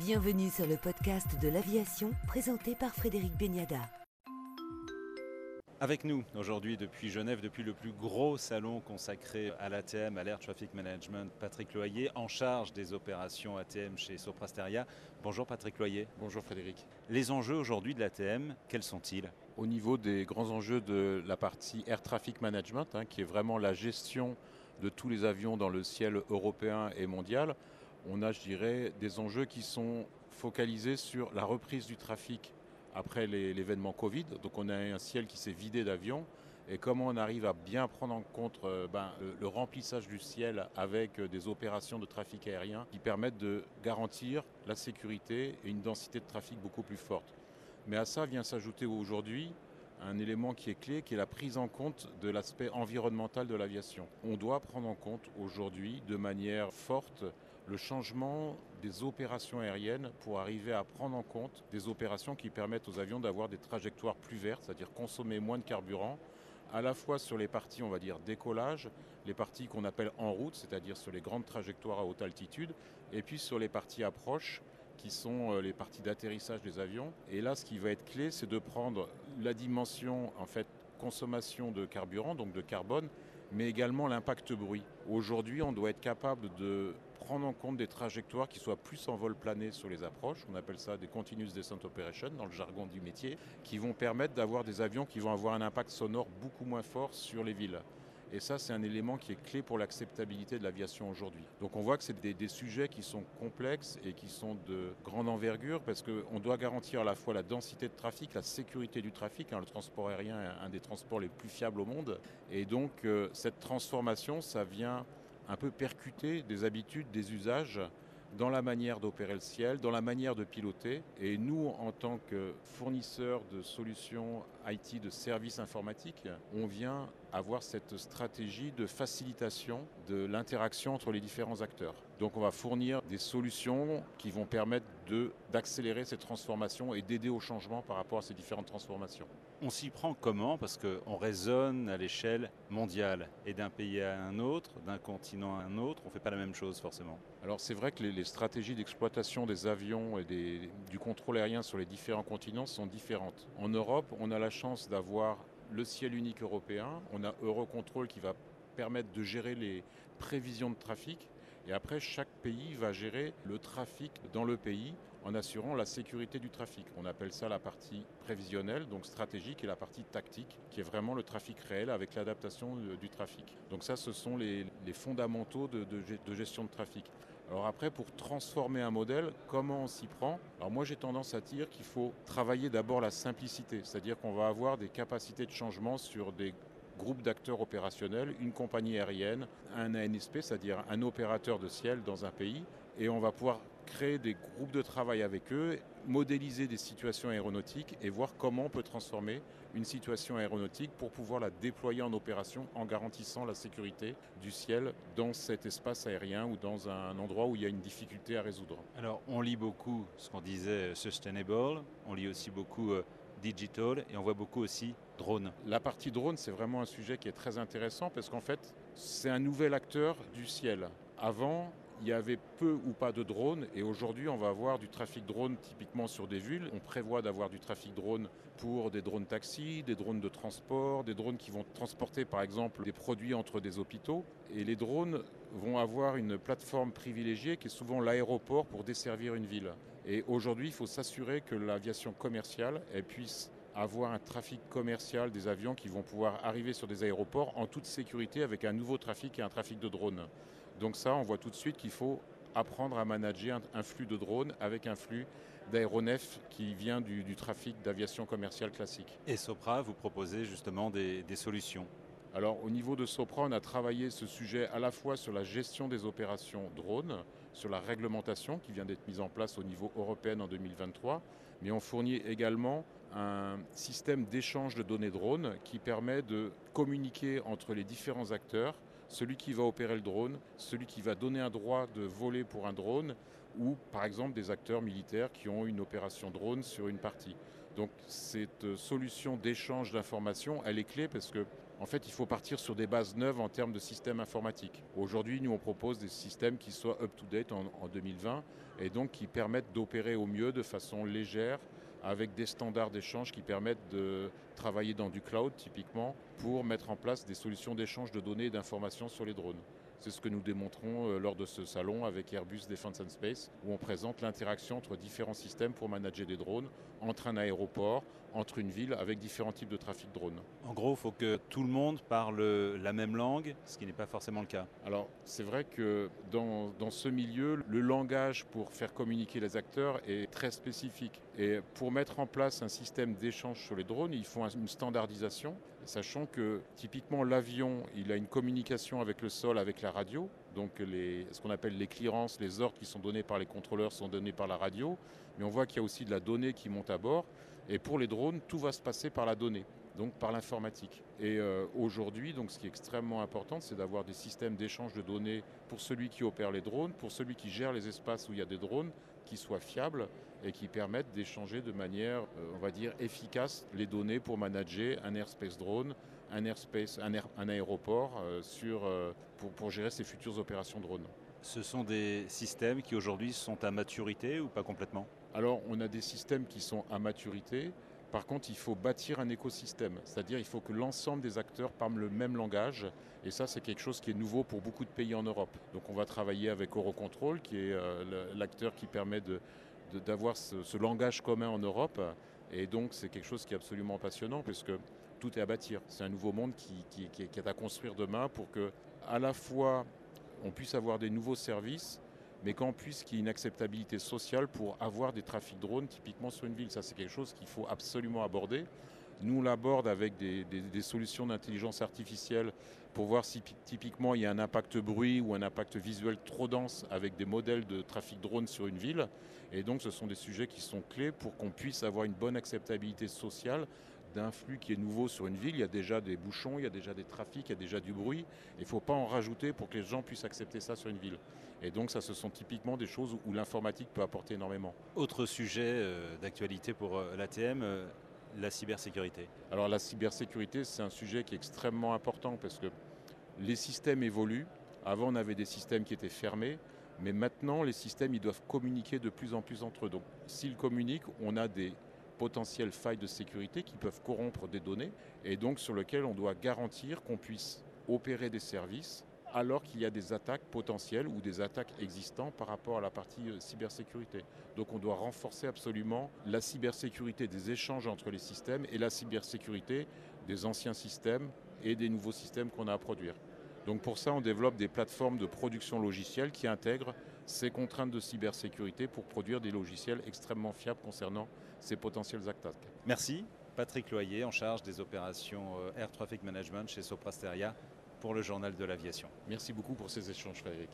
Bienvenue sur le podcast de l'aviation présenté par Frédéric Beniada. Avec nous aujourd'hui depuis Genève, depuis le plus gros salon consacré à l'ATM, à l'Air Traffic Management, Patrick Loyer, en charge des opérations ATM chez Soprasteria. Bonjour Patrick Loyer. Bonjour Frédéric. Les enjeux aujourd'hui de l'ATM, quels sont-ils? Au niveau des grands enjeux de la partie Air Traffic Management, hein, qui est vraiment la gestion de tous les avions dans le ciel européen et mondial, on a, je dirais, des enjeux qui sont focalisés sur la reprise du trafic après l'événement Covid. Donc on a un ciel qui s'est vidé d'avions. Et comment on arrive à bien prendre en compte euh, ben, le, remplissage du ciel avec euh, des opérations de trafic aérien qui permettent de garantir la sécurité et une densité de trafic beaucoup plus forte. Mais à ça vient s'ajouter aujourd'hui un élément qui est clé, qui est la prise en compte de l'aspect environnemental de l'aviation. On doit prendre en compte aujourd'hui de manière forte le changement des opérations aériennes pour arriver à prendre en compte des opérations qui permettent aux avions d'avoir des trajectoires plus vertes, c'est-à-dire consommer moins de carburant, à la fois sur les parties, on va dire, décollage, les parties qu'on appelle en route, c'est-à-dire sur les grandes trajectoires à haute altitude, et puis sur les parties approches, qui sont euh, les parties d'atterrissage des avions. Et là, ce qui va être clé, c'est de prendre la dimension, en fait, consommation de carburant, donc de carbone, mais également l'impact bruit. Aujourd'hui, on doit être capable de prendre en compte des trajectoires qui soient plus en vol plané sur les approches, on appelle ça des continuous descent operations dans le jargon du métier, qui vont permettre d'avoir des avions qui vont avoir un impact sonore beaucoup moins fort sur les villes. Et ça, c'est un élément qui est clé pour l'acceptabilité de l'aviation aujourd'hui. Donc on voit que c'est des, sujets qui sont complexes et qui sont de grande envergure parce qu'on doit garantir à la fois la densité de trafic, la sécurité du trafic. Hein. le transport aérien est un des transports les plus fiables au monde. Et donc euh, cette transformation, ça vient un peu percuter des habitudes, des usages dans la manière d'opérer le ciel, dans la manière de piloter. Et nous, en tant que fournisseurs de solutions IT, de services informatiques, on vient avoir cette stratégie de facilitation de l'interaction entre les différents acteurs. Donc on va fournir des solutions qui vont permettre d'accélérer ces transformations et d'aider au changement par rapport à ces différentes transformations. On s'y prend comment? Parce qu'on raisonne à l'échelle mondiale et d'un pays à un autre, d'un continent à un autre, on ne fait pas la même chose forcément. Alors c'est vrai que les, stratégies d'exploitation des avions et du contrôle aérien sur les différents continents sont différentes. En Europe, on a la chance d'avoir le ciel unique européen, on a Eurocontrol qui va permettre de gérer les prévisions de trafic. Et après, chaque pays va gérer le trafic dans le pays en assurant la sécurité du trafic. On appelle ça la partie prévisionnelle, donc stratégique, et la partie tactique, qui est vraiment le trafic réel avec l'adaptation du trafic. Donc ça, ce sont les, fondamentaux de, de gestion de trafic. Alors après, pour transformer un modèle, comment on s'y prend? Alors moi, j'ai tendance à dire qu'il faut travailler d'abord la simplicité, c'est-à-dire qu'on va avoir des capacités de changement sur des groupes d'acteurs opérationnels, une compagnie aérienne, un ANSP, c'est-à-dire un opérateur de ciel dans un pays, et on va pouvoir créer des groupes de travail avec eux, modéliser des situations aéronautiques et voir comment on peut transformer une situation aéronautique pour pouvoir la déployer en opération en garantissant la sécurité du ciel dans cet espace aérien ou dans un endroit où il y a une difficulté à résoudre. Alors on lit beaucoup ce qu'on disait sustainable, on lit aussi beaucoup euh, digital et on voit beaucoup aussi drone. La partie drone, c'est vraiment un sujet qui est très intéressant parce qu'en fait, c'est un nouvel acteur du ciel. Avant, il y avait peu ou pas de drones et aujourd'hui on va avoir du trafic drone typiquement sur des villes. On prévoit d'avoir du trafic drone pour des drones taxis, des drones de transport, des drones qui vont transporter par exemple des produits entre des hôpitaux. Et les drones vont avoir une plateforme privilégiée qui est souvent l'aéroport pour desservir une ville. Et aujourd'hui il faut s'assurer que l'aviation commerciale puisse avoir un trafic commercial des avions qui vont pouvoir arriver sur des aéroports en toute sécurité avec un nouveau trafic et un trafic de drones. Donc ça, on voit tout de suite qu'il faut apprendre à manager un, flux de drones avec un flux d'aéronefs qui vient du, trafic d'aviation commerciale classique. Et Sopra, vous proposez justement des, des solutions alors au niveau de Sopra, on a travaillé ce sujet à la fois sur la gestion des opérations drones, sur la réglementation qui vient d'être mise en place au niveau européen en 2023, mais on fournit également un système d'échange de données drones qui permet de communiquer entre les différents acteurs celui qui va opérer le drone, celui qui va donner un droit de voler pour un drone, ou par exemple des acteurs militaires qui ont une opération drone sur une partie. Donc cette solution d'échange d'informations, elle est clé parce que en fait, il faut partir sur des bases neuves en termes de systèmes informatiques. Aujourd'hui, nous, on propose des systèmes qui soient up-to-date en, en 2020 et donc qui permettent d'opérer au mieux de façon légère avec des standards d'échange qui permettent de travailler dans du cloud typiquement pour mettre en place des solutions d'échange de données et d'informations sur les drones. C'est ce que nous démontrons euh, lors de ce salon avec Airbus Defence and Space, où on présente l'interaction entre différents systèmes pour manager des drones entre un aéroport, entre une ville, avec différents types de trafic drone. En gros, il faut que tout le monde parle la même langue, ce qui n'est pas forcément le cas. Alors, c'est vrai que dans, dans, ce milieu, le langage pour faire communiquer les acteurs est très spécifique. Et pour mettre en place un système d'échange sur les drones, il faut une standardisation, sachant que typiquement l'avion, il a une communication avec le sol, avec la radio. Donc ce qu'on appelle les clearances, les ordres qui sont donnés par les contrôleurs sont donnés par la radio. Mais on voit qu'il y a aussi de la donnée qui monte à bord. Et pour les drones, tout va se passer par la donnée, donc par l'informatique. Et euh, aujourd'hui, donc ce qui est extrêmement important, c'est d'avoir des systèmes d'échange de données pour celui qui opère les drones, pour celui qui gère les espaces où il y a des drones, qui soient fiables et qui permettent d'échanger de manière, euh, on va dire, efficace les données pour manager un airspace drone, un airspace, un, air, un aéroport euh, sur, euh, pour, pour gérer ces futures opérations drones. Ce sont des systèmes qui aujourd'hui sont à maturité ou pas complètement? Alors, on a des systèmes qui sont à maturité. Par contre, il faut bâtir un écosystème, c'est-à-dire il faut que l'ensemble des acteurs parlent le même langage. Et ça, c'est quelque chose qui est nouveau pour beaucoup de pays en Europe. Donc, on va travailler avec Eurocontrol, qui est l'acteur qui permet d'avoir ce, langage commun en Europe. Et donc, c'est quelque chose qui est absolument passionnant, puisque tout est à bâtir. C'est un nouveau monde qui est à construire demain pour que, à la fois, on puisse avoir des nouveaux services, mais qu'en puisse qu'il y ait une acceptabilité sociale pour avoir des trafics drones typiquement sur une ville. Ça, c'est quelque chose qu'il faut absolument aborder. Nous, on l'aborde avec des, solutions d'intelligence artificielle pour voir si typiquement il y a un impact bruit ou un impact visuel trop dense avec des modèles de trafic drone sur une ville. Et donc, ce sont des sujets qui sont clés pour qu'on puisse avoir une bonne acceptabilité sociale d'un flux qui est nouveau sur une ville. Il y a déjà des bouchons, il y a déjà des trafics, il y a déjà du bruit. Il ne faut pas en rajouter pour que les gens puissent accepter ça sur une ville. Et donc ça, ce sont typiquement des choses où l'informatique peut apporter énormément. Autre sujet euh, d'actualité pour euh, l'ATM, euh, la cybersécurité. Alors la cybersécurité, c'est un sujet qui est extrêmement important parce que les systèmes évoluent. Avant, on avait des systèmes qui étaient fermés. Mais maintenant, les systèmes, doivent communiquer de plus en plus entre eux. Donc, s'ils communiquent, on a des potentielles failles de sécurité qui peuvent corrompre des données et donc sur lequel on doit garantir qu'on puisse opérer des services alors qu'il y a des attaques potentielles ou des attaques existantes par rapport à la partie cybersécurité. Donc on doit renforcer absolument la cybersécurité des échanges entre les systèmes et la cybersécurité des anciens systèmes et des nouveaux systèmes qu'on a à produire. Donc pour ça, on développe des plateformes de production logicielle qui intègrent ces contraintes de cybersécurité pour produire des logiciels extrêmement fiables concernant ces potentielles attaques. Merci. Patrick Loyer, en charge des opérations Air Traffic Management chez Soprasteria pour le journal de l'aviation. Merci beaucoup pour ces échanges, Frédéric.